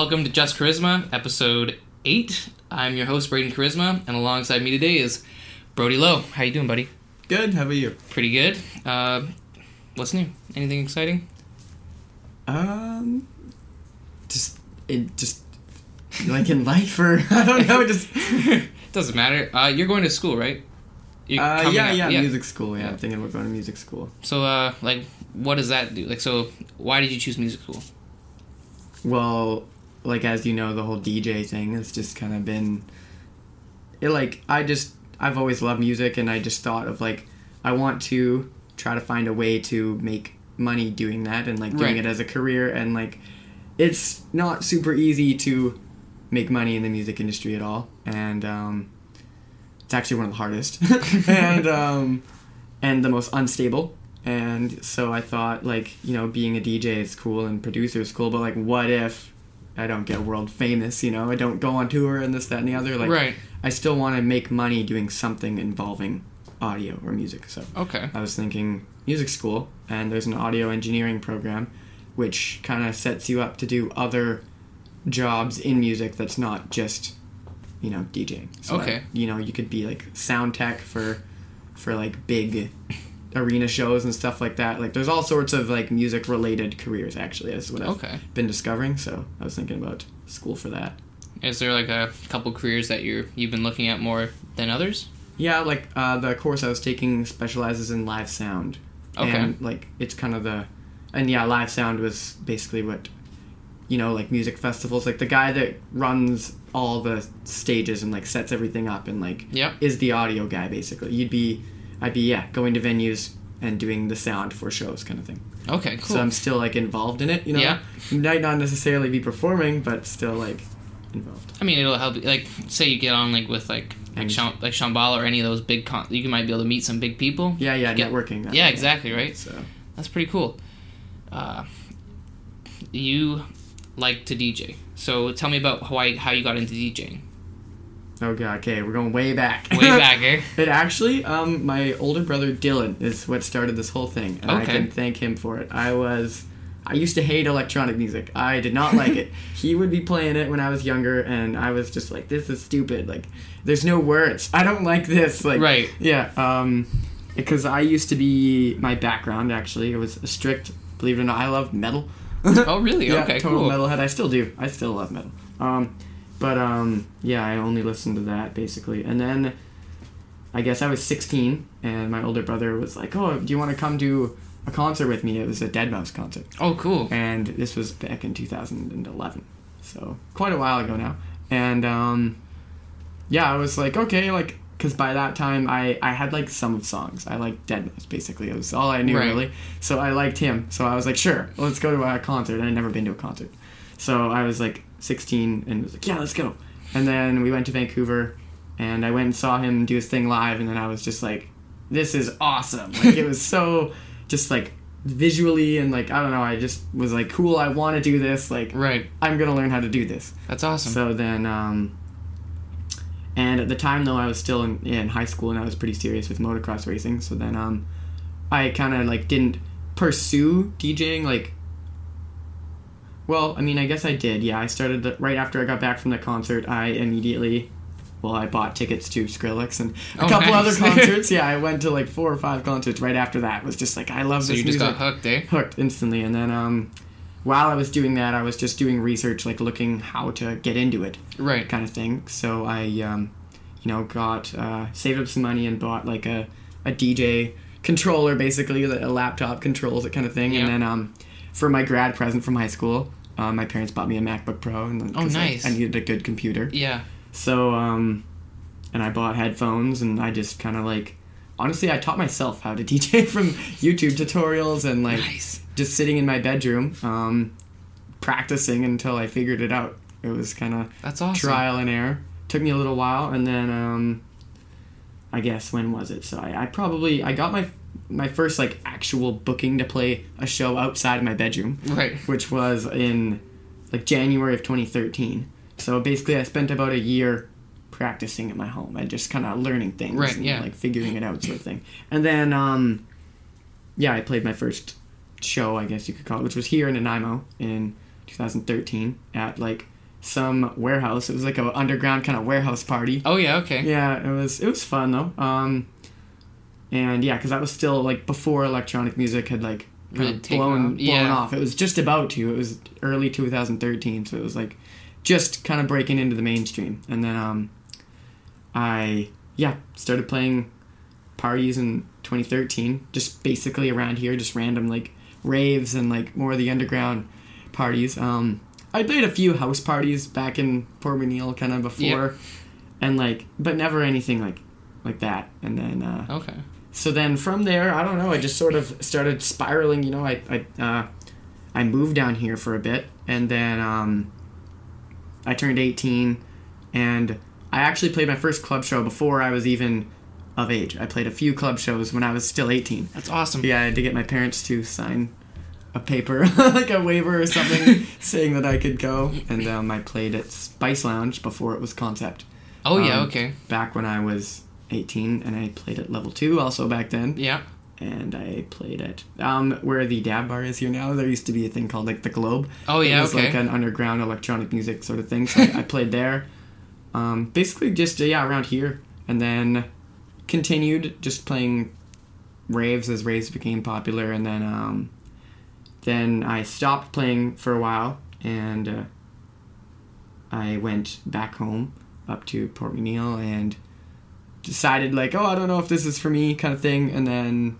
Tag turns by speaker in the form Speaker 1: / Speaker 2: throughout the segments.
Speaker 1: Welcome to Just Charisma, episode eight. I'm your host, Braden Charisma, and alongside me today is Brody Lowe. How you doing, buddy?
Speaker 2: Good. How about you?
Speaker 1: Pretty good. Uh, what's new? Anything exciting?
Speaker 2: Um, just it just like in life or I don't know. Just
Speaker 1: Doesn't matter. Uh, you're going to school, right? You're
Speaker 2: uh,
Speaker 1: coming
Speaker 2: yeah, yeah, music school. Yeah,
Speaker 1: Yeah.
Speaker 2: I'm thinking about going to music school.
Speaker 1: So, uh, like, what does that do? Like, so why did you choose music school?
Speaker 2: Well, like as you know, the whole DJ thing has just kind of been. It like I just I've always loved music, and I just thought of like I want to try to find a way to make money doing that, and like doing
Speaker 1: Right.
Speaker 2: it as a career, and like it's not super easy to make money in the music industry at all, and um, it's actually one of the hardest, and um, and the most unstable. And so I thought, like, you know, being a DJ is cool and producer is cool, but like, what if I don't get world famous? You know, I don't go on tour and this, that, and the other. Like,
Speaker 1: right.
Speaker 2: I still want to make money doing something involving audio or music. So
Speaker 1: Okay.
Speaker 2: I was thinking music school, and there's an audio engineering program, which kind of sets you up to do other jobs in music that's not just, you know, DJing. So
Speaker 1: Okay.
Speaker 2: like, you know, you could be like sound tech for, for like big arena shows and stuff like that. Like, there's all sorts of like music related careers. Actually, is what I've
Speaker 1: Okay.
Speaker 2: been discovering. So I was thinking about school for that.
Speaker 1: Is there like a couple careers that you're you've been looking at more than others?
Speaker 2: Yeah, like uh, the course I was taking specializes in live sound.
Speaker 1: Okay.
Speaker 2: And like it's kind of the, and yeah, live sound was basically what, you know, like music festivals. Like the guy that runs all the stages and like sets everything up and like
Speaker 1: Yep.
Speaker 2: is the audio guy basically. You'd be, I'd be yeah, going to venues and doing the sound for shows kind of thing.
Speaker 1: Okay. Cool.
Speaker 2: So I'm still like involved in it. You know.
Speaker 1: Yeah.
Speaker 2: Might not necessarily be performing, but still like involved.
Speaker 1: I mean, it'll help. you- Like, say you get on like with like like
Speaker 2: And-
Speaker 1: Sean, like Shambhala or any of those big con, you might be able to meet some big people.
Speaker 2: Yeah, yeah,
Speaker 1: Get-
Speaker 2: networking.
Speaker 1: Yeah,
Speaker 2: way,
Speaker 1: exactly. Right.
Speaker 2: So.
Speaker 1: That's pretty cool. Uh, you like to DJ, so tell me about how I, how you got into DJing.
Speaker 2: Oh god, okay, we're going way back.
Speaker 1: Way back, eh?
Speaker 2: It actually, um, my older brother Dylan is what started this whole thing, and I can thank him for it. I was, I used to hate electronic music. I did not like it. He would be playing it when I was younger, and I was just like, "This is stupid. Like, there's no words. I don't like this." Like,
Speaker 1: Right.
Speaker 2: Yeah. Um, because I used to be my background actually. It was a strict. Believe it or not, I love metal.
Speaker 1: Oh, really?
Speaker 2: yeah,
Speaker 1: okay,
Speaker 2: total
Speaker 1: cool.
Speaker 2: metalhead. I still do. I still love metal. Um, but um, yeah, I only listened to that basically, and then I guess I was 16, and my older brother was like, "Oh, do you want to come to a concert with me?" It was a Deadmau5 concert,
Speaker 1: Oh, cool.
Speaker 2: and this was back in 2011, so quite a while ago now. And um, yeah, I was like, okay, like. Because by that time, I, I had like some of songs. I liked Deadmau5, basically. It was all I knew,
Speaker 1: Right.
Speaker 2: really. So I liked him. So I was like, sure, let's go to a concert. And I'd never been to a concert. So I was like 16 and was like, yeah, let's go. And then we went to Vancouver and I went and saw him do his thing live. And then I was just like, this is awesome. Like, it was so just like visually and like, I don't know, I just was like, cool, I want to do this. Like,
Speaker 1: Right.
Speaker 2: I'm going to learn how to do this.
Speaker 1: That's awesome.
Speaker 2: So then, um, and at the time though, I was still in, in high school and I was pretty serious with motocross racing. So then, um, I kind of like didn't pursue DJing like. Well, I mean, I guess I did. Yeah, I started the, right after I got back from the concert. I immediately, well, I bought tickets to Skrillex and a
Speaker 1: Oh,
Speaker 2: couple
Speaker 1: nice.
Speaker 2: other concerts. yeah, I went to like four or five concerts right after that. It was just like I love
Speaker 1: so
Speaker 2: this
Speaker 1: you just
Speaker 2: music
Speaker 1: got hooked, eh?
Speaker 2: hooked instantly and then um while i was doing that i was just doing research like looking how to get into it
Speaker 1: Right.
Speaker 2: kind of thing so i um you know got uh saved up some money and bought like a a dj controller basically a laptop controls it kind of thing and then um for my grad present from high school uh, my parents bought me a macbook pro and then
Speaker 1: Oh,
Speaker 2: 'cause I-
Speaker 1: nice.
Speaker 2: I, needed a good computer
Speaker 1: Yeah.
Speaker 2: so um and i bought headphones and i just kind of like honestly i taught myself how to dj from youtube tutorials and like
Speaker 1: Nice.
Speaker 2: just sitting in my bedroom, um, practicing until I figured it out. It was kind of
Speaker 1: That's awesome.
Speaker 2: trial and error. Took me a little while, and then um, I guess when was it? So I, I probably I got my my first like actual booking to play a show outside my bedroom,
Speaker 1: Right.
Speaker 2: which was in like January of 2013. So basically, I spent about a year practicing at my home and just kind of learning things,
Speaker 1: Right,
Speaker 2: and,
Speaker 1: yeah.
Speaker 2: like figuring it out, sort of thing. And then, um, yeah, I played my first show, I guess you could call it, which was here in Nanaimo in 2013 at like some warehouse. It was like a underground kind of warehouse party.
Speaker 1: Oh yeah, okay.
Speaker 2: Yeah, it was it was fun though. Um, and yeah, because that was still like before electronic music had like kind
Speaker 1: Really
Speaker 2: of blown
Speaker 1: off.
Speaker 2: blown
Speaker 1: Yeah.
Speaker 2: off. It was just about to. It was early 2013, so it was like just kind of breaking into the mainstream. And then um, I yeah started playing parties in 2013, just basically around here, just random like raves and like more of the underground parties. Um, I played a few house parties back in Port McNeill kind of before,
Speaker 1: Yeah.
Speaker 2: and like, but never anything like like that. And then uh,
Speaker 1: Okay.
Speaker 2: So then from there, I don't know. I just sort of started spiraling. You know, I I uh, I moved down here for a bit, and then um, I turned eighteen, and I actually played my first club show before I was even of age. I played a few club shows when I was still eighteen.
Speaker 1: That's awesome.
Speaker 2: Yeah, I had to get my parents to sign a paper, like a waiver or something, saying that I could go. And um, I played at Spice Lounge before it was Concept
Speaker 1: Oh yeah,
Speaker 2: Um,
Speaker 1: okay.
Speaker 2: back when I was 18, and I played at level two also back then.
Speaker 1: Yeah.
Speaker 2: And I played at um, where the Dab Bar is here now. There used to be a thing called like the Globe.
Speaker 1: Oh yeah,
Speaker 2: it was
Speaker 1: okay.
Speaker 2: like an underground electronic music sort of thing. So I, I played there. Um, basically, just uh, yeah, around here, and then continued just playing raves as raves became popular, and then um, then I stopped playing for a while, and uh, I went back home up to Port McNeill and decided like, oh, I don't know if this is for me, kind of thing, and then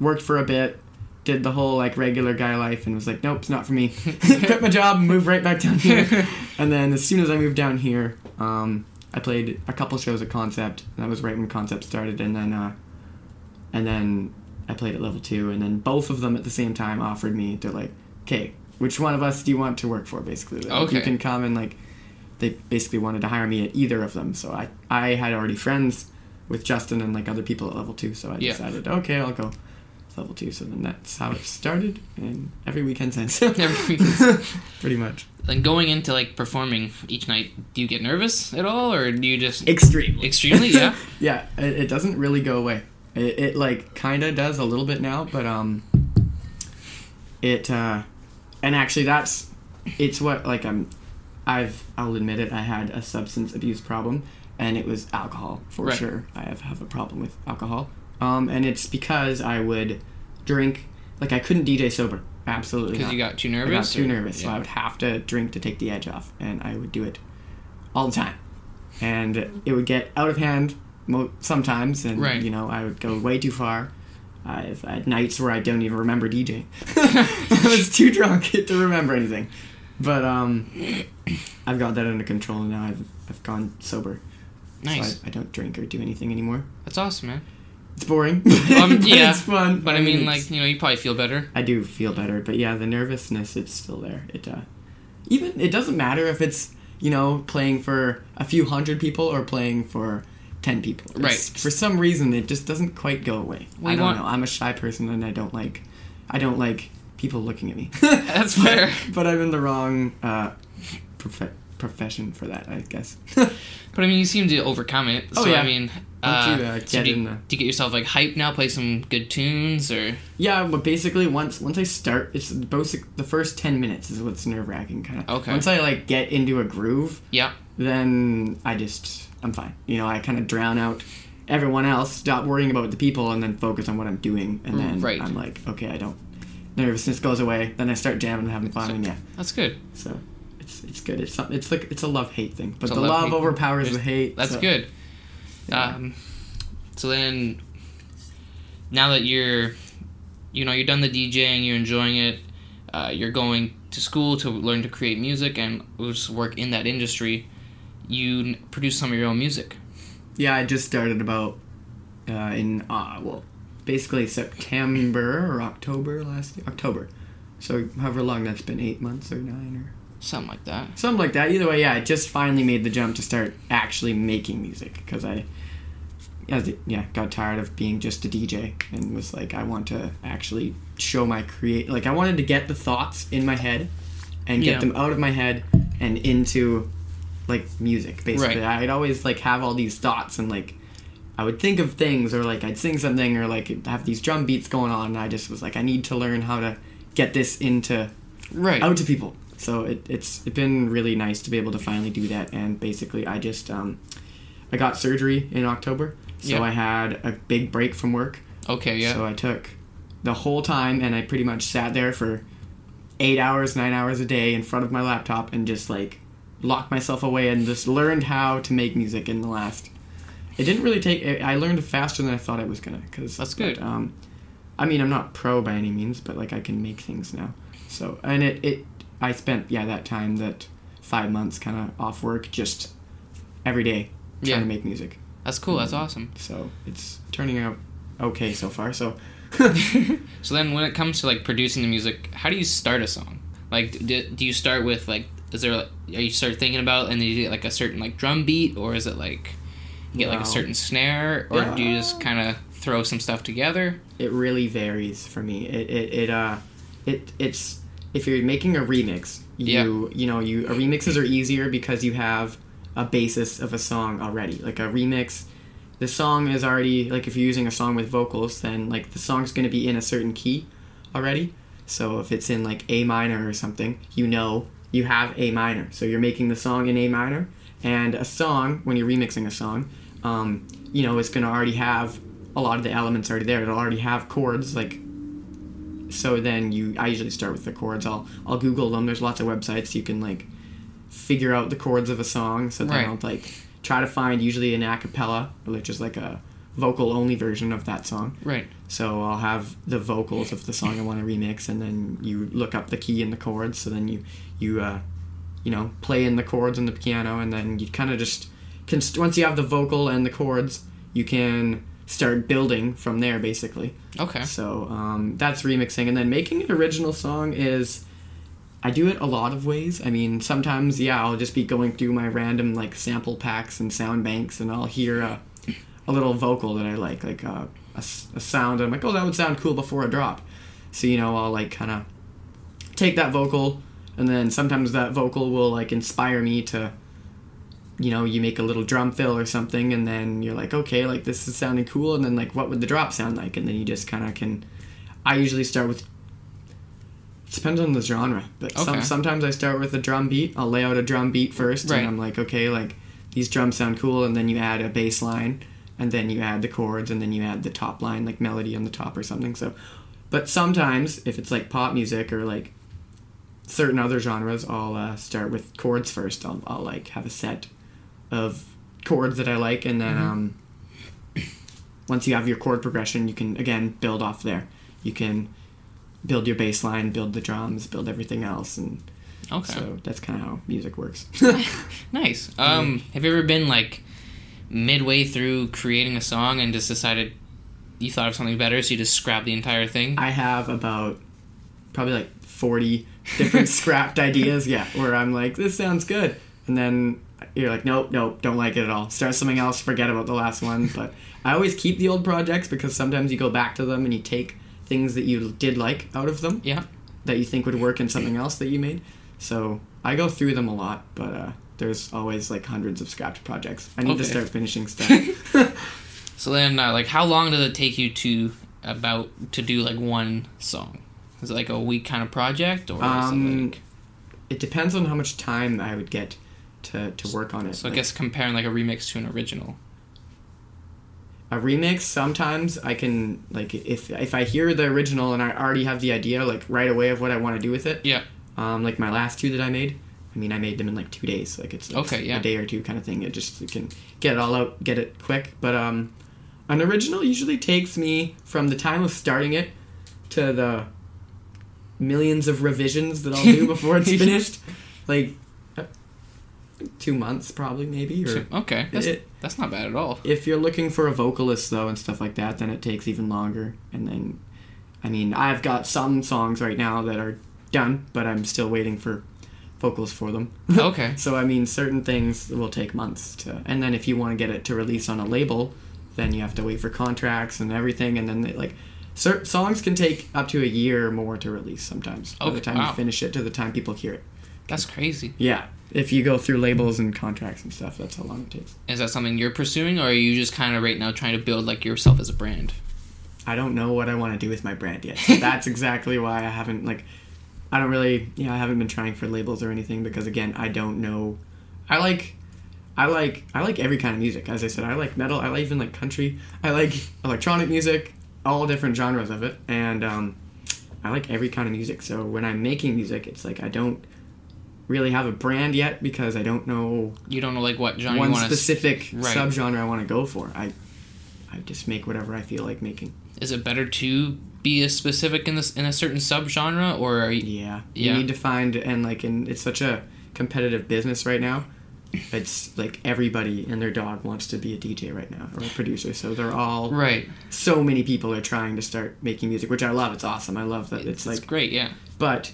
Speaker 2: worked for a bit. Did the whole like regular guy life and was like, nope, it's not for me. Quit my job, and moved right back down here. And then as soon as I moved down here, um, I played a couple shows at Concept. And that was right when Concept started, and then uh, and then I played at level two, and then both of them at the same time offered me to like, okay, which one of us do you want to work for? Basically, like,
Speaker 1: Okay.
Speaker 2: you can come and like, they basically wanted to hire me at either of them. So I I had already friends with Justin and like other people at level two, so I
Speaker 1: Yeah.
Speaker 2: decided okay, I'll go level two. So then that's how it started, and every weekend since.
Speaker 1: Every weekend.
Speaker 2: Pretty much.
Speaker 1: Then going into like performing each night, do you get nervous at all, or do you just
Speaker 2: Extremely.
Speaker 1: extremely? Yeah.
Speaker 2: yeah, it, it doesn't really go away. It, it like kind of does a little bit now, but um, it uh, and actually that's it's what like I'm, I've I'll admit it. I had a substance abuse problem, and it was alcohol for
Speaker 1: Right.
Speaker 2: sure. I have have a problem with alcohol, um, and it's because I would drink like I couldn't DJ sober. Absolutely
Speaker 1: Because you got too
Speaker 2: I
Speaker 1: nervous.
Speaker 2: got too
Speaker 1: or-
Speaker 2: nervous, so. I would have to drink to take the edge off, and I would do it all the time, and it would get out of hand mo- sometimes, and
Speaker 1: Right.
Speaker 2: you know I would go way too far. I've had nights where I don't even remember DJ. I was too drunk to remember anything, but um, I've got that under control now. I've I've gone sober,
Speaker 1: Nice.
Speaker 2: so I, I don't drink or do anything anymore.
Speaker 1: That's awesome, man.
Speaker 2: It's boring,
Speaker 1: Um, yeah,
Speaker 2: it's fun.
Speaker 1: But I mean,
Speaker 2: it's-
Speaker 1: like you know, you probably feel better.
Speaker 2: I do feel better, but yeah, the nervousness it's still there. It uh, even it doesn't matter if it's you know playing for a few hundred people or playing for ten people. It's-
Speaker 1: Right.
Speaker 2: For some reason, it just doesn't quite go away. I don't
Speaker 1: want-
Speaker 2: know. I'm a shy person, and I don't like, I don't like people looking at me.
Speaker 1: That's fair.
Speaker 2: but I'm in the wrong uh, prof- profession for that, I guess.
Speaker 1: But I mean, you seem to overcome it.
Speaker 2: Oh,
Speaker 1: So
Speaker 2: yeah.
Speaker 1: I mean, uh,
Speaker 2: you, uh,
Speaker 1: so
Speaker 2: get
Speaker 1: do, you,
Speaker 2: the-
Speaker 1: do you get yourself like hype now? Play some good tunes or
Speaker 2: Yeah, but basically once once I start, it's basic. The first ten minutes is what's nerve wracking, kind of.
Speaker 1: Okay.
Speaker 2: Once I like get into a groove,
Speaker 1: yeah,
Speaker 2: then I just I'm fine. You know, I kind of drown out everyone else, stop worrying about the people, and then focus on what I'm doing, and then
Speaker 1: Mm, Right.
Speaker 2: I'm like, okay, I don't. Nervousness goes away. Then I start jamming and having fun,
Speaker 1: So-
Speaker 2: and yeah,
Speaker 1: that's good.
Speaker 2: so it's it's good. It's some- it's like it's a love hate thing, but the love overpowers the hate.
Speaker 1: That's
Speaker 2: so-
Speaker 1: good.
Speaker 2: Yeah.
Speaker 1: Um, so then, now that you're, you know, you're done the DJing, you're enjoying it, uh, you're going to school to learn to create music and just work in that industry. You produce some of your own music.
Speaker 2: Yeah, I just started about uh, in uh, well, basically September or October last year. October. So however long that's been, eight months or nine or
Speaker 1: Something like that.
Speaker 2: something like that. Either way, yeah, I just finally made the jump to start actually making music because I, as it, yeah, got tired of being just a DJ and was like, I want to actually show my create. Like I wanted to get the thoughts in my head, and get
Speaker 1: Yeah.
Speaker 2: them out of my head and into, like music. Basically,
Speaker 1: Right.
Speaker 2: I'd always like have all these thoughts and like. I would think of things, or like I'd sing something, or like have these drum beats going on, and I just was like, I need to learn how to get this into
Speaker 1: Right.
Speaker 2: out to people. So it, it's it's been really nice to be able to finally do that. And basically, I just um, I got surgery in October, so. I had a big break from work.
Speaker 1: Okay, yeah.
Speaker 2: So I took the whole time, and I pretty much sat there for eight hours, nine hours a day in front of my laptop, and just like locked myself away and just learned how to make music in the last. It didn't really take. I learned faster than I thought I was gonna. Cause
Speaker 1: That's good.
Speaker 2: but, um, I mean, I'm not pro by any means, but like I can make things now. So and it it I spent yeah that time that five months kind of off work just every day trying
Speaker 1: Yeah.
Speaker 2: to make music.
Speaker 1: That's cool. That's awesome.
Speaker 2: So it's turning out okay so far. So.
Speaker 1: So then, when it comes to like producing the music, how do you start a song? Like, do, do you start with like, is there, like, are you start thinking about and then you get like a certain like drum beat, or is it like, you get like a certain snare, or do you just kind of throw some stuff together?
Speaker 2: it really varies for me. It it, it uh it it's if you're making a remix, you you know you remixes are easier because you have a basis of a song already. Like a remix, the song is already like if you're using a song with vocals, then like the song's going to be in a certain key already. So if it's in like A minor or something, you know you have A minor. So you're making the song in A minor, and a song when you're remixing a song, um, you know it's going to already have a lot of the elements already there. It'll already have chords like. So then you, I usually start with the chords. I'll I'll Google them. There's lots of websites you can like figure out the chords of a song. So then
Speaker 1: Right.
Speaker 2: I'll like try to find usually an a cappella, which is like a vocal only version of that song.
Speaker 1: Right.
Speaker 2: So I'll have the vocals of the song I want to remix, and then you look up the key and the chords. So then you you uh, you know play in the chords on the piano, and then you kind of just can once you have the vocal and the chords, you can start building from there basically.
Speaker 1: Okay.
Speaker 2: So um, that's remixing, and then making an original song is. I do it a lot of ways. I mean, sometimes, yeah, I'll just be going through my random like sample packs and sound banks, and I'll hear a, a little vocal that I like, like a a, s- a sound. And I'm like, oh, that would sound cool before a drop. So you know, I'll like kind of take that vocal, and then sometimes that vocal will like inspire me to, you know, you make a little drum fill or something, and then you're like, okay, like this is sounding cool, and then like what would the drop sound like, and then you just kind of can. I usually start with. It depends on the genre, but some, sometimes I start with a drum beat. I'll lay out a drum beat first,
Speaker 1: Right.
Speaker 2: and I'm like, okay, like these drums sound cool, and then you add a bass line, and then you add the chords, and then you add the top line, like melody on the top or something. So, but sometimes if it's like pop music or like certain other genres, I'll uh, start with chords first. I'll, I'll like have a set of chords that I like, and then um, once you have your chord progression, you can again build off there. You can build your bass line, build the drums, build everything else, and
Speaker 1: Okay.
Speaker 2: so that's kind of how music works.
Speaker 1: Nice. Um, have you ever been like midway through creating a song and just decided you thought of something better, so you just scrap the entire thing?
Speaker 2: I have about probably like 40 different scrapped ideas, yeah, where I'm like, this sounds good. And then you're like, nope, nope, don't like it at all. Start something else, forget about the last one. But I always keep the old projects because sometimes you go back to them and you take things that you did like out of them
Speaker 1: Yeah.
Speaker 2: that you think would work in something else that you made. So I go through them a lot, but uh, there's always like hundreds of scrapped projects. I need to start finishing stuff.
Speaker 1: So then, uh, like, how long does it take you to about to do like one song? Is it like a week kind of project, or is it
Speaker 2: Um,
Speaker 1: like?
Speaker 2: it depends on how much time I would get to, to work on it.
Speaker 1: So I guess comparing like a remix to an original.
Speaker 2: a remix sometimes I can like if if I hear the original and I already have the idea like right away of what I want to do with it.
Speaker 1: Yeah.
Speaker 2: Um, like my last two that I made. I mean, I made them in like two days. Like it's, it's
Speaker 1: Okay, yeah.
Speaker 2: a day or two kind of thing. It just you can get it all out, get it quick. But um, an original usually takes me from the time of starting it to the millions of revisions that I'll do before it's finished. Like two months, probably maybe. Or
Speaker 1: Okay, that's,
Speaker 2: it,
Speaker 1: that's not bad at all.
Speaker 2: if you're looking for a vocalist though and stuff like that, then it takes even longer. And then, I mean, I've got some songs right now that are done, but I'm still waiting for vocals for them.
Speaker 1: Okay.
Speaker 2: so I mean, certain things will take months to. And then if you want to get it to release on a label, then you have to wait for contracts and everything. And then they, like, songs can take up to a year or more to release sometimes. By the time
Speaker 1: wow.
Speaker 2: you finish it to the time people hear it.
Speaker 1: That's crazy.
Speaker 2: Yeah. If you go through labels and contracts and stuff, that's how long it takes.
Speaker 1: Is that something you're pursuing, or are you just kind of right now trying to build like yourself as a brand?
Speaker 2: I don't know what I want to do with my brand yet. So that's exactly why I haven't like I don't really yeah I haven't been trying for labels or anything because again I don't know. I like. I like I like every kind of music. As I said, I like metal. I like even like country. I like electronic music, all different genres of it, and um, I like every kind of music. So when I'm making music, it's like I don't really have a brand yet because I don't know
Speaker 1: You don't know like what genre
Speaker 2: one
Speaker 1: you want to.
Speaker 2: specific
Speaker 1: Right.
Speaker 2: subgenre I want to go for. I I just make whatever I feel like making.
Speaker 1: Is it better to be a specific in this in a certain subgenre, or are you?
Speaker 2: Yeah.
Speaker 1: Yeah.
Speaker 2: You need to find and like and it's such a competitive business right now. It's like everybody and their dog wants to be a DJ right now or a producer. So they're all
Speaker 1: Right.
Speaker 2: so many people are trying to start making music, which I love. It's awesome. I love that. It's,
Speaker 1: It's
Speaker 2: like
Speaker 1: great. Yeah.
Speaker 2: but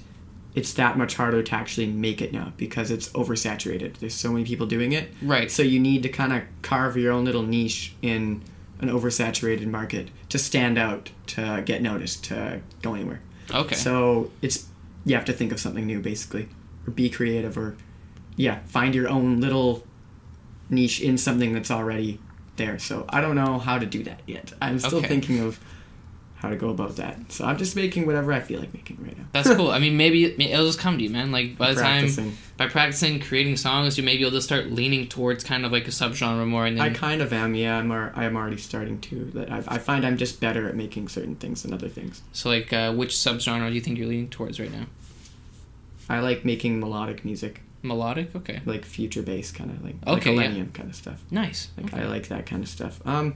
Speaker 2: it's that much harder to actually make it now because it's oversaturated. There's so many people doing it.
Speaker 1: Right.
Speaker 2: So you need to kind of carve your own little niche in an oversaturated market to stand out, to get noticed, to go anywhere.
Speaker 1: Okay.
Speaker 2: So it's you have to think of something new basically, or be creative, or yeah, find your own little niche in something that's already there. So I don't know how to do that yet. I'm still
Speaker 1: Okay.
Speaker 2: thinking of how to go about that. So I'm just making whatever I feel like making right now.
Speaker 1: That's cool. I mean, maybe it- it'll just come to you, man. Like by the time
Speaker 2: Practicing.
Speaker 1: by practicing creating songs, you maybe you'll just start leaning towards kind of like a subgenre more, and
Speaker 2: I kind of am, yeah. I'm, ar- I'm already starting to. That I, I find I'm just better at making certain things than other things.
Speaker 1: so like uh, which subgenre do you think you're leaning towards right now?
Speaker 2: I like making melodic music,
Speaker 1: Melodic. Okay.
Speaker 2: like future bass kind of like
Speaker 1: Okay,
Speaker 2: like
Speaker 1: yeah.
Speaker 2: Illenium kind of stuff.
Speaker 1: Nice.
Speaker 2: Like
Speaker 1: Okay.
Speaker 2: I like that kind of stuff. Um,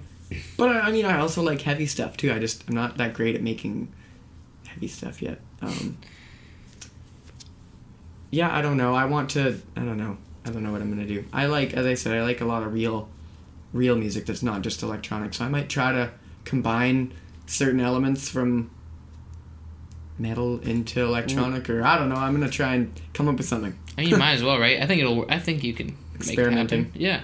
Speaker 2: but I, I mean, I also like heavy stuff too. I just I'm not that great at making heavy stuff yet. Um, yeah, I don't know. I want to. I don't know. I don't know what I'm gonna do. I like, as I said, I like a lot of real, real music that's not just electronic. So I might try to combine certain elements from metal into electronic, or I don't know. I'm gonna try and come up with something.
Speaker 1: I mean, you might as well, right? I think it'll. I think you can make it
Speaker 2: Experimenting.
Speaker 1: happen. Yeah.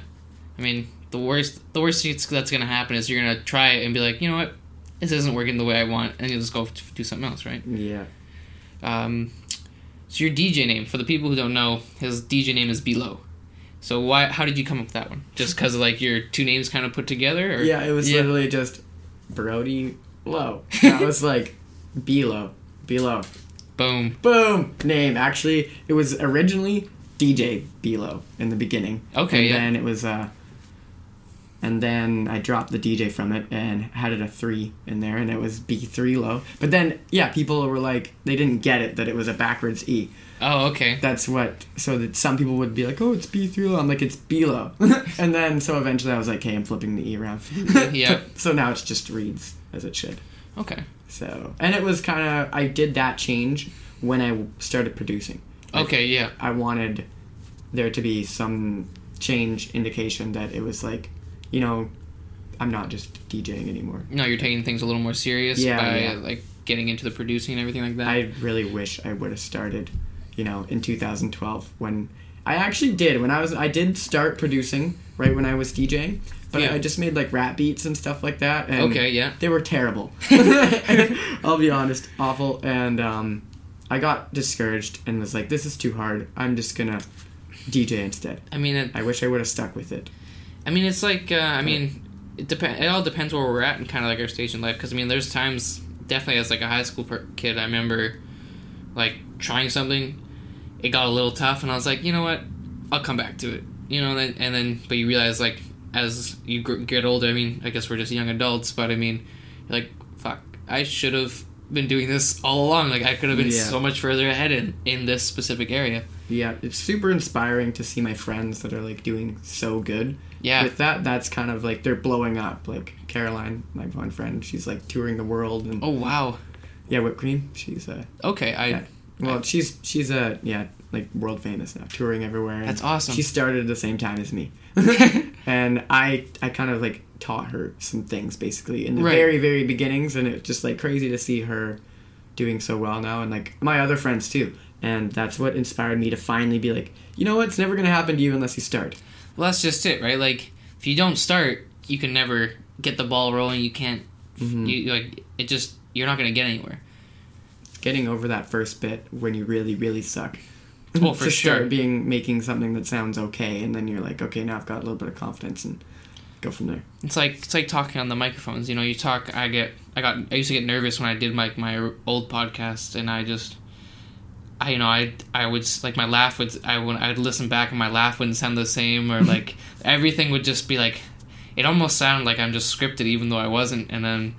Speaker 1: I mean, the worst the worst that's that's gonna happen is you're gonna try it and be like, you know what, this isn't working the way I want, and you'll just go f- do something else, right?
Speaker 2: Yeah.
Speaker 1: Um, so your DJ name, for the people who don't know, his DJ name is Below. So why? How did you come up with that one? Just because like your two names kind of put together? Or?
Speaker 2: Yeah, it was
Speaker 1: Yeah.
Speaker 2: literally just Brody Low. That was like below, below,
Speaker 1: Boom.
Speaker 2: boom name. Actually, it was originally DJ Below in the beginning.
Speaker 1: Okay,
Speaker 2: and
Speaker 1: yeah.
Speaker 2: then it was uh, and then I dropped the DJ from it and had it a three in there, and it was B three low. But then yeah, people were like they didn't get it that it was a backwards E.
Speaker 1: Oh, okay.
Speaker 2: That's what. So that some people would be like, "Oh, it's B three low." I'm like, "It's B low," and then so eventually I was like, "Hey, I'm flipping the E around."
Speaker 1: Yeah.
Speaker 2: so now it's just reads as it should.
Speaker 1: Okay.
Speaker 2: So and it was kind of I did that change when I started producing. Like,
Speaker 1: Okay. Yeah.
Speaker 2: I wanted there to be some change indication that it was like, you know, I'm not just DJing anymore.
Speaker 1: No, you're taking things a little more serious
Speaker 2: Yeah,
Speaker 1: by
Speaker 2: yeah.
Speaker 1: like getting into the producing and everything like that.
Speaker 2: I really wish I would have started, you know, in 2012 when I actually did when I was I did start producing right when I was DJing, but
Speaker 1: Yeah.
Speaker 2: I just made like rap beats and stuff like that. And
Speaker 1: okay. Yeah.
Speaker 2: They were terrible. I'll be honest, awful. And um, I got discouraged and was like, "This is too hard. I'm just gonna DJ instead."
Speaker 1: I mean, it,
Speaker 2: I wish I would have stuck with it.
Speaker 1: I mean, it's like uh, I mean, it depend. It all depends where we're at and kind of like our stage in life. Because I mean, there's times definitely as like a high school per- kid, I remember like trying something. It got a little tough, and I was like, you know what, I'll come back to it. You know, then and then but you realize like as you gr- get older. I mean, I guess we're just young adults, but I mean, you're like fuck, I should have been doing this all along. Like I could have been
Speaker 2: Yeah.
Speaker 1: so much further ahead in in this specific area.
Speaker 2: Yeah, it's super inspiring to see my friends that are like doing so good
Speaker 1: Yeah.
Speaker 2: with that. That's kind of like they're blowing up. Like Caroline, my one friend, she's like touring the world and
Speaker 1: oh wow.
Speaker 2: yeah, whipped cream. She's uh,
Speaker 1: Okay. I.
Speaker 2: Yeah. Well, she's she's uh, yeah, like world famous now, touring everywhere.
Speaker 1: That's awesome.
Speaker 2: She started at the same time as me, and I I kind of like taught her some things basically in the
Speaker 1: Right.
Speaker 2: very very beginnings, and it's just like crazy to see her doing so well now, and like my other friends too. And that's what inspired me to finally be like, you know what? It's never gonna happen to you unless you start.
Speaker 1: Well, that's just it, right? Like, if you don't start, you can never get the ball rolling. You can't.
Speaker 2: Mhm.
Speaker 1: You like it. Just you're not gonna get anywhere.
Speaker 2: Getting over that first bit when you really really suck.
Speaker 1: Oh, for
Speaker 2: to
Speaker 1: sure.
Speaker 2: start being making something that sounds okay, and then you're like, okay, now I've got a little bit of confidence and go from there.
Speaker 1: It's like it's like talking on the microphones. You know, you talk. I get. I got. I used to get nervous when I did my my old podcast, and I just. I you know I I would like my laugh would I would I'd listen back and my laugh wouldn't sound the same or like everything would just be like it almost sounded like I'm just scripted even though I wasn't and then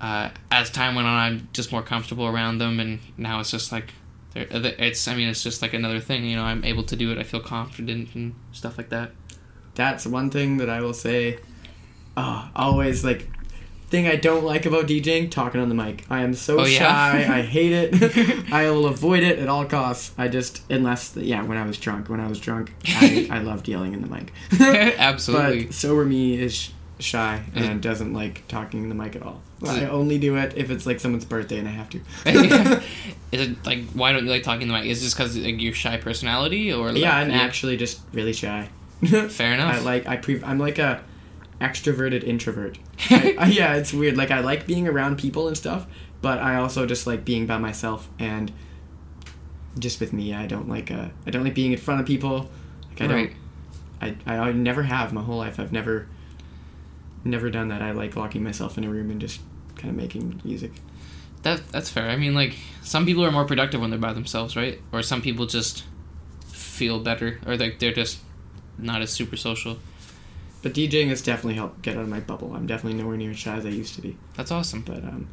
Speaker 1: uh, as time went on I'm just more comfortable around them and now it's just like it's I mean it's just like another thing you know I'm able to do it I feel confident and stuff like that
Speaker 2: That's one thing that I will say. Oh, always like thing I don't like about DJing talking on the mic. I am so
Speaker 1: Oh, yeah?
Speaker 2: shy. I hate it. I will avoid it at all costs. I just unless yeah, when I was drunk. When I was drunk, I, I loved yelling in the mic.
Speaker 1: absolutely
Speaker 2: But sober me is shy and doesn't like talking in the mic at all.
Speaker 1: Is
Speaker 2: I
Speaker 1: it-
Speaker 2: only do it if it's like someone's birthday and I have to.
Speaker 1: is it like why don't you like talking to the mic is it just because like your shy personality or like,
Speaker 2: yeah, I'm
Speaker 1: you-
Speaker 2: actually just really shy.
Speaker 1: fair enough
Speaker 2: I like I pre- I'm like a extroverted introvert. I, I- yeah, it's weird. Like I like being around people and stuff, but I also just like being by myself and just with me. I don't like uh I don't like being in front of people. Like I
Speaker 1: Right.
Speaker 2: don't I, I I never have my whole life. I've never never done that. I like locking myself in a room and just kind of making music.
Speaker 1: That that's fair. I mean, like some people are more productive when they're by themselves, right? Or some people just feel better, or like they're just not as super social.
Speaker 2: But DJing has definitely helped get out of my bubble. I'm definitely nowhere near as shy as I used to be.
Speaker 1: That's awesome.
Speaker 2: But um,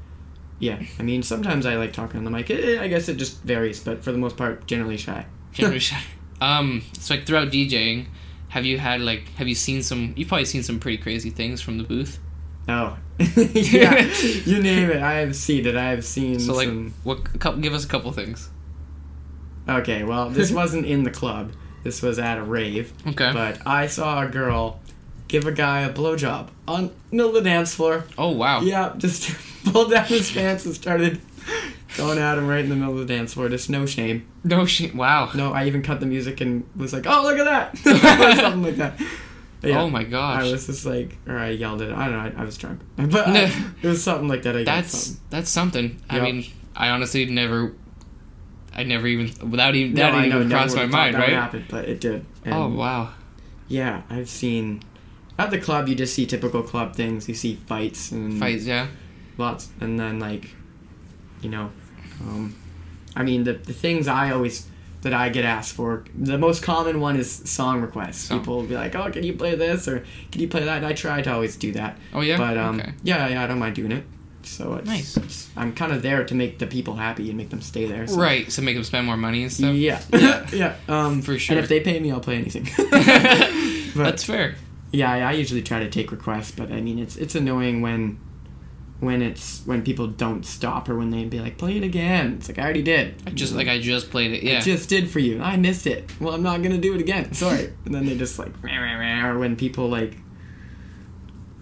Speaker 2: yeah, I mean, sometimes I like talking on the mic. Eh, I guess it just varies, but for the most part, generally shy.
Speaker 1: Generally shy. Um, so like throughout DJing, have you had like have you seen some? You've probably seen some pretty crazy things from the booth.
Speaker 2: Oh, yeah, you name it. I have seen it. I have seen
Speaker 1: So like,
Speaker 2: some.
Speaker 1: what? couple- Give us a couple things.
Speaker 2: Okay, well, this wasn't in the club. This was at a rave.
Speaker 1: Okay.
Speaker 2: But I saw a girl give a guy a blowjob on middle of the dance floor.
Speaker 1: oh wow.
Speaker 2: Yeah, just pulled down his pants and started going at him right in the middle of the dance floor. Just no shame.
Speaker 1: No shame. Wow.
Speaker 2: No, I even cut the music and was like, "Oh, look at that!" something like that. Yeah,
Speaker 1: Oh my gosh.
Speaker 2: I was just like, or I yelled it. I don't know. I, I was drunk, but I, it was something like that. I guess.
Speaker 1: that's um, that's something. I mean, I honestly never. I never even without even
Speaker 2: No,
Speaker 1: that
Speaker 2: I know,
Speaker 1: even
Speaker 2: never
Speaker 1: cross my mind, right?
Speaker 2: happen, but it did. Oh, and
Speaker 1: Oh wow.
Speaker 2: Yeah, I've seen. At the club, you just see typical club things. You see fights and
Speaker 1: Fights, yeah.
Speaker 2: lots, and then like, you know, um, I mean the the things I always that I get asked for. The most common one is song requests.
Speaker 1: Song.
Speaker 2: People will be like, "Oh, can you play this?" or "Can you play that?" And I try to always do that.
Speaker 1: Oh yeah.
Speaker 2: But um,
Speaker 1: okay.
Speaker 2: yeah, yeah, I don't mind doing it. So it's,
Speaker 1: Nice.
Speaker 2: it's- I'm kind of there to make the people happy and make them stay there. So.
Speaker 1: Right, so make them spend more money and stuff.
Speaker 2: Yeah,
Speaker 1: Yeah.
Speaker 2: yeah. Um,
Speaker 1: For sure.
Speaker 2: And if they pay me, I'll play anything. But-
Speaker 1: That's fair.
Speaker 2: Yeah, I, I usually try to take requests, but I mean, it's it's annoying when when it's when people don't stop or when they be like, play it again. It's like I already did.
Speaker 1: I just like I just played it. Yeah.
Speaker 2: I just did for you. I missed it. Well, I'm not gonna do it again. Sorry. and then they just like, or when people like,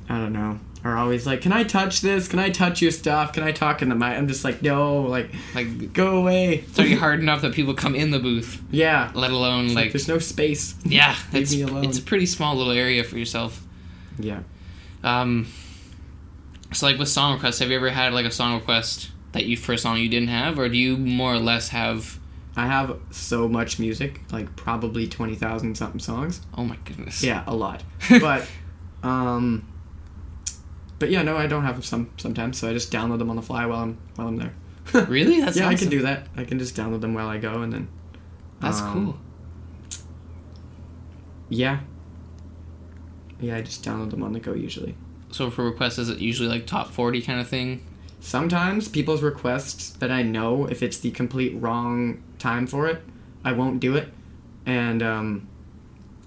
Speaker 2: I don't know, are always like, can I touch this? Can I touch your stuff? Can I talk in the mic? I'm just like, no, like,
Speaker 1: like
Speaker 2: go away.
Speaker 1: it's already hard enough that people come in the booth,
Speaker 2: Yeah.
Speaker 1: let alone
Speaker 2: like,
Speaker 1: like
Speaker 2: there's no space.
Speaker 1: yeah,
Speaker 2: Leave
Speaker 1: it's
Speaker 2: me alone.
Speaker 1: it's a pretty small little area for yourself.
Speaker 2: Yeah.
Speaker 1: Um, so like with song requests, have you ever had like a song request that you for a song you didn't have, or do you more or less have?
Speaker 2: I have so much music, like probably twenty thousand something songs.
Speaker 1: Oh my goodness.
Speaker 2: Yeah, a lot. but, um, but yeah, no, I don't have some sometimes. So I just download them on the fly while I'm while I'm there.
Speaker 1: Really? That's
Speaker 2: yeah, I can do that. I can just download them while I go, and then
Speaker 1: That's
Speaker 2: um,
Speaker 1: cool.
Speaker 2: Yeah. Yeah, I just download them on the go usually.
Speaker 1: So for requests, is it usually like top forty kind of thing?
Speaker 2: Sometimes people's requests that I know if it's the complete wrong time for it, I won't do it. And um,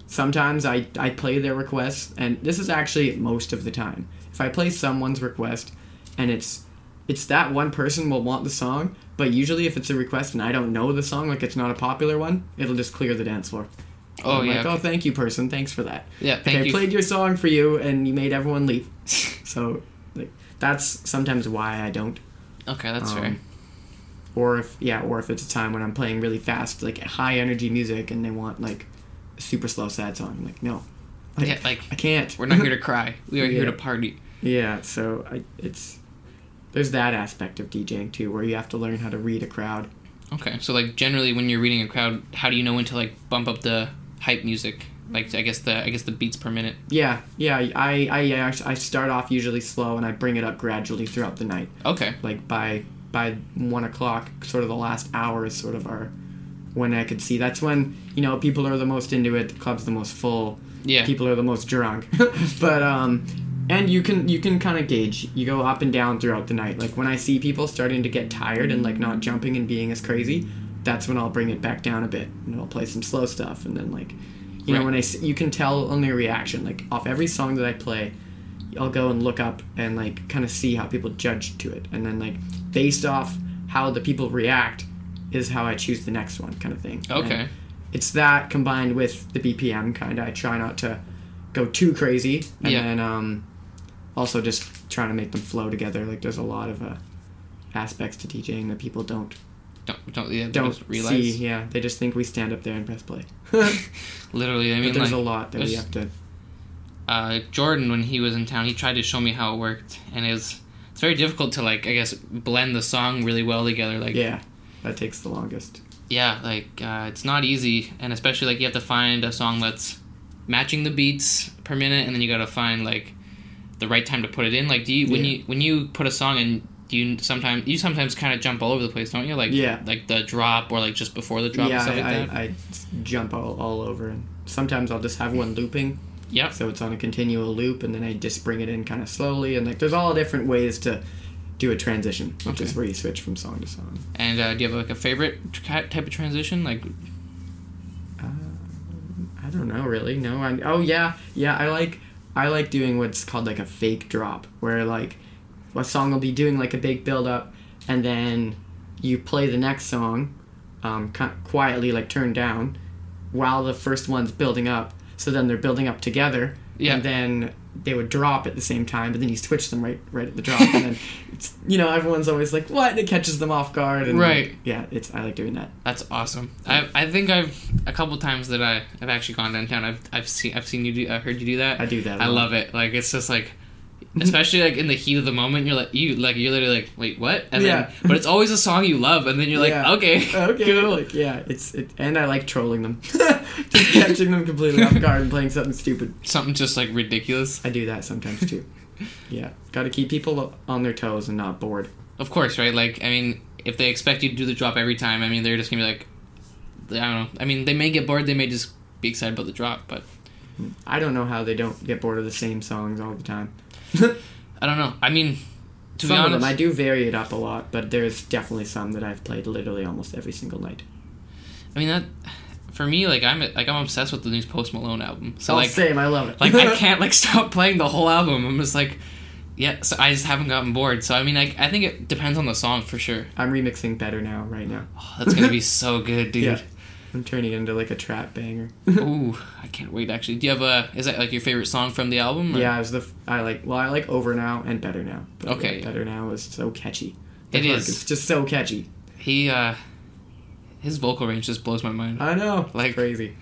Speaker 2: sometimes I, I play their requests, and this is actually most of the time. If I play someone's request and it's it's that one person will want the song, but usually if it's a request and I don't know the song, like it's not a popular one, it'll just clear the dance floor.
Speaker 1: Oh
Speaker 2: I'm
Speaker 1: yeah.
Speaker 2: like, oh, thank you, person. Thanks for that.
Speaker 1: yeah.
Speaker 2: Like,
Speaker 1: Thank
Speaker 2: I played your song for you, and you made everyone leave. So, like, that's sometimes why I don't.
Speaker 1: okay, that's
Speaker 2: Um,
Speaker 1: fair.
Speaker 2: Or if yeah, or if it's a time when I'm playing really fast, like high energy music, and they want like a super slow sad song. I'm like, no, like,
Speaker 1: yeah, like
Speaker 2: I can't.
Speaker 1: we're not here to cry. We are here to party.
Speaker 2: yeah, so I, it's there's that aspect of DJing too, where you have to learn how to read a crowd.
Speaker 1: Okay, so like generally when you're reading a crowd, how do you know when to like bump up the hype music? Like I guess the I guess the beats per minute.
Speaker 2: Yeah, yeah. I I I, I start off usually slow, and I bring it up gradually throughout the night.
Speaker 1: Okay.
Speaker 2: Like by by one o'clock, sort of the last hour is sort of our when I could see. That's when you know people are the most into it. The club's the most full.
Speaker 1: Yeah.
Speaker 2: People are the most drunk. but um, and you can you can kind of gauge. You go up and down throughout the night. Like when I see people starting to get tired and like not jumping and being as crazy, that's when I'll bring it back down a bit and I'll play some slow stuff and then like. You know when I you can tell on their reaction like off every song that I play, I'll go and look up and like kind of see how people judge to it, and then like based off how the people react is how I choose the next one, kind of thing.
Speaker 1: Okay.
Speaker 2: And it's that combined with the BPM kind of. I try not to go too crazy, and
Speaker 1: Yeah.
Speaker 2: then um, also just trying to make them flow together. Like there's a lot of uh, aspects to DJing that people don't
Speaker 1: Don't don't yeah,
Speaker 2: don't
Speaker 1: just realize.
Speaker 2: see. Yeah, they just think we stand up there and press play.
Speaker 1: Literally, I
Speaker 2: but
Speaker 1: mean,
Speaker 2: there's
Speaker 1: like
Speaker 2: a lot that we have to.
Speaker 1: uh, Jordan when he was in town, he tried to show me how it worked, and it was it's very difficult to like I guess blend the song really well together. Like
Speaker 2: Yeah, that takes the longest.
Speaker 1: yeah, like uh, it's not easy, and especially like you have to find a song that's matching the beats per minute, and then you got to find like the right time to put it in. Like, do you when
Speaker 2: Yeah.
Speaker 1: you when you put a song in, you sometimes you sometimes kind of jump all over the place, don't you? Like
Speaker 2: Yeah.
Speaker 1: like the drop or like just before the drop
Speaker 2: yeah, I,
Speaker 1: like that.
Speaker 2: I, I jump all, all over, and sometimes I'll just have one looping,
Speaker 1: Yep.
Speaker 2: so it's on a continual loop, and then I just bring it in kind of slowly, and like there's all different ways to do a transition, which is where you switch from song to song.
Speaker 1: And uh, do you have like a favorite t- type of transition? Like
Speaker 2: Uh, I don't know really. No, I oh yeah, yeah. I like I like doing what's called like a fake drop, where like a song will be doing like a big build up, and then you play the next song, um, quietly like turned down, while the first one's building up. So then they're building up together,
Speaker 1: Yeah.
Speaker 2: and then they would drop at the same time, but then you switch them right right at the drop, and then it's, you know everyone's always like, "What?" And it catches them off guard, and
Speaker 1: Right.
Speaker 2: yeah, it's I like doing that.
Speaker 1: That's awesome. I, I think I've a couple times that I I've actually gone downtown. I've I've seen I've seen you do I heard you do that.
Speaker 2: I do that.
Speaker 1: I love it. Like it's just like, especially like in the heat of the moment, you're like you like you're literally like wait what? And
Speaker 2: Yeah.
Speaker 1: then but it's always a song you love, and then you're like
Speaker 2: Yeah.
Speaker 1: okay
Speaker 2: okay,
Speaker 1: cool.
Speaker 2: like yeah, it's it, and I like trolling them, just catching them completely off guard and playing something stupid.
Speaker 1: something just like ridiculous.
Speaker 2: I do that sometimes too. Yeah, got to keep people on their toes and not bored.
Speaker 1: Of course, right? Like I mean, if they expect you to do the drop every time, I mean they're just gonna be like, I don't know. I mean they may get bored. They may just be excited about the drop, but
Speaker 2: I don't know how they don't get bored of the same songs all the time.
Speaker 1: I don't know. I mean, to
Speaker 2: some
Speaker 1: be
Speaker 2: of
Speaker 1: honest,
Speaker 2: them I do vary it up a lot, but there's definitely some that I've played literally almost every single night.
Speaker 1: I mean that for me, like I'm like I'm obsessed with the new Post Malone album. So
Speaker 2: oh,
Speaker 1: like
Speaker 2: same, I love it.
Speaker 1: like I can't like stop playing the whole album. I'm just like, yeah. So I just haven't gotten bored. So I mean, like I think it depends on the song for sure.
Speaker 2: I'm remixing better now, right now.
Speaker 1: Oh, that's gonna be so good, dude.
Speaker 2: Yeah. I'm turning it into like a trap banger.
Speaker 1: Ooh, I can't wait. Actually, do you have a? Is that like your favorite song from the album? or-
Speaker 2: Yeah, it was the I like well I like Over Now and Better Now. But
Speaker 1: Okay.
Speaker 2: Better Now is so catchy. The
Speaker 1: It
Speaker 2: hook
Speaker 1: is.
Speaker 2: It's just so catchy.
Speaker 1: He uh, his vocal range just blows my mind.
Speaker 2: I know.
Speaker 1: Like-
Speaker 2: Like crazy.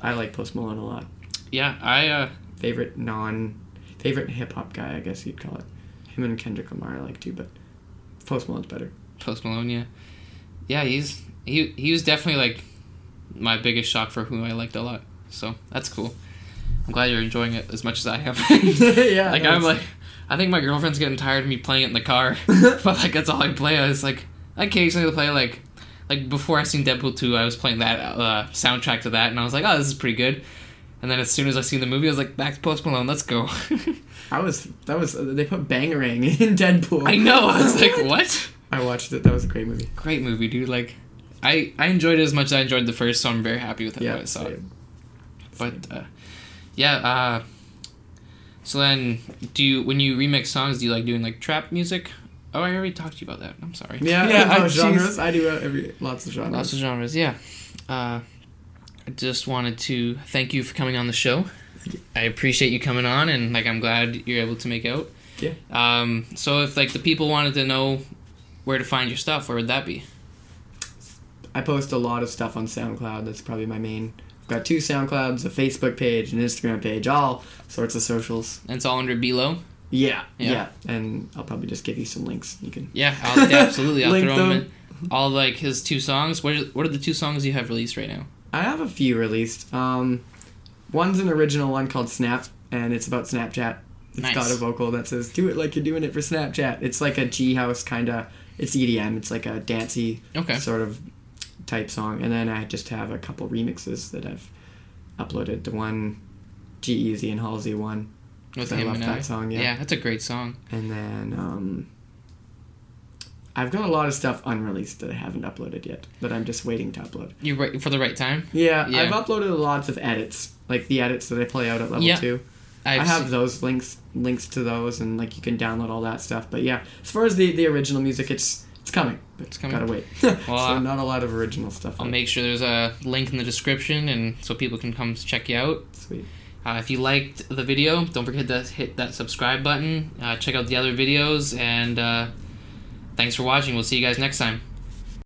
Speaker 2: I like Post Malone a lot.
Speaker 1: Yeah, I uh,
Speaker 2: Favorite non favorite hip hop guy, I guess you'd call it. Him and Kendrick Lamar I like too, but Post Malone's better.
Speaker 1: Post Malone. Yeah, yeah. He's he he was definitely like my biggest shock for who I liked a lot. So that's cool. I'm glad you're enjoying it as much as I am.
Speaker 2: yeah.
Speaker 1: like I'm like, I think my girlfriend's getting tired of me playing it in the car, but like that's all I play. I was like, I occasionally play like, like before I seen Deadpool two, I was playing that uh, soundtrack to that, and I was like, oh, this is pretty good. And then as soon as I seen the movie, I was like, back to Post Malone, let's go.
Speaker 2: I was that was they put Bangarang in Deadpool.
Speaker 1: I know. I was like, what?
Speaker 2: I watched it. That was a great movie.
Speaker 1: Great movie, dude. Like, I I enjoyed it as much as I enjoyed the first, so I'm very happy with how
Speaker 2: Yeah.
Speaker 1: I saw it.
Speaker 2: same.
Speaker 1: But uh, yeah. Uh, so then, do you when you remix songs, do you like doing like trap music? Oh, I already talked to you about that. I'm sorry.
Speaker 2: Yeah,
Speaker 1: yeah. I,
Speaker 2: genres. I do every lots of genres.
Speaker 1: Lots of genres. Yeah. Uh, I just wanted to thank you for coming on the show. I appreciate you coming on, and like I'm glad you're able to make out.
Speaker 2: Yeah.
Speaker 1: Um. So if like the people wanted to know where to find your stuff, where would that be?
Speaker 2: I post a lot of stuff on SoundCloud. That's probably my main. I've got two SoundClouds, a Facebook page, an Instagram page, all sorts of socials.
Speaker 1: And it's all under below.
Speaker 2: Yeah,
Speaker 1: Yeah.
Speaker 2: yeah, and I'll probably just give you some links. You can.
Speaker 1: Yeah, I'll, yeah absolutely. I'll throw them.
Speaker 2: them.
Speaker 1: in. All like his two songs. What are, what are the two songs you have released right now?
Speaker 2: I have a few released. Um, one's an original one called Snap, and it's about Snapchat. It's
Speaker 1: Nice.
Speaker 2: got a vocal that says "Do it like you're doing it for Snapchat." It's like a G house kind of. It's EDM. It's like a dancey
Speaker 1: Okay.
Speaker 2: sort of type song, and then I just have a couple remixes that I've uploaded. The one G-Eazy and Halsey one,
Speaker 1: With
Speaker 2: I love that
Speaker 1: I.
Speaker 2: song.
Speaker 1: Yeah.
Speaker 2: Yeah.
Speaker 1: that's a great song.
Speaker 2: and then um, I've got a lot of stuff unreleased that I haven't uploaded yet that I'm just waiting to upload.
Speaker 1: You right for the right time.
Speaker 2: Yeah,
Speaker 1: Yeah.
Speaker 2: I've uploaded lots of edits, like the edits that I play out at level
Speaker 1: Yeah.
Speaker 2: two.
Speaker 1: I've
Speaker 2: I have
Speaker 1: se-
Speaker 2: those links links to those, and like you can download all that stuff. But yeah, as far as the the original music, it's it's coming. But
Speaker 1: It's coming.
Speaker 2: Gotta wait.
Speaker 1: Well,
Speaker 2: so not a lot of original stuff.
Speaker 1: I'll
Speaker 2: out.
Speaker 1: make sure there's a link in the description, and so people can come check you out.
Speaker 2: Sweet.
Speaker 1: Uh, if you liked the video, don't forget to hit that subscribe button. Uh, check out the other videos, and uh, thanks for watching. We'll see you guys next time.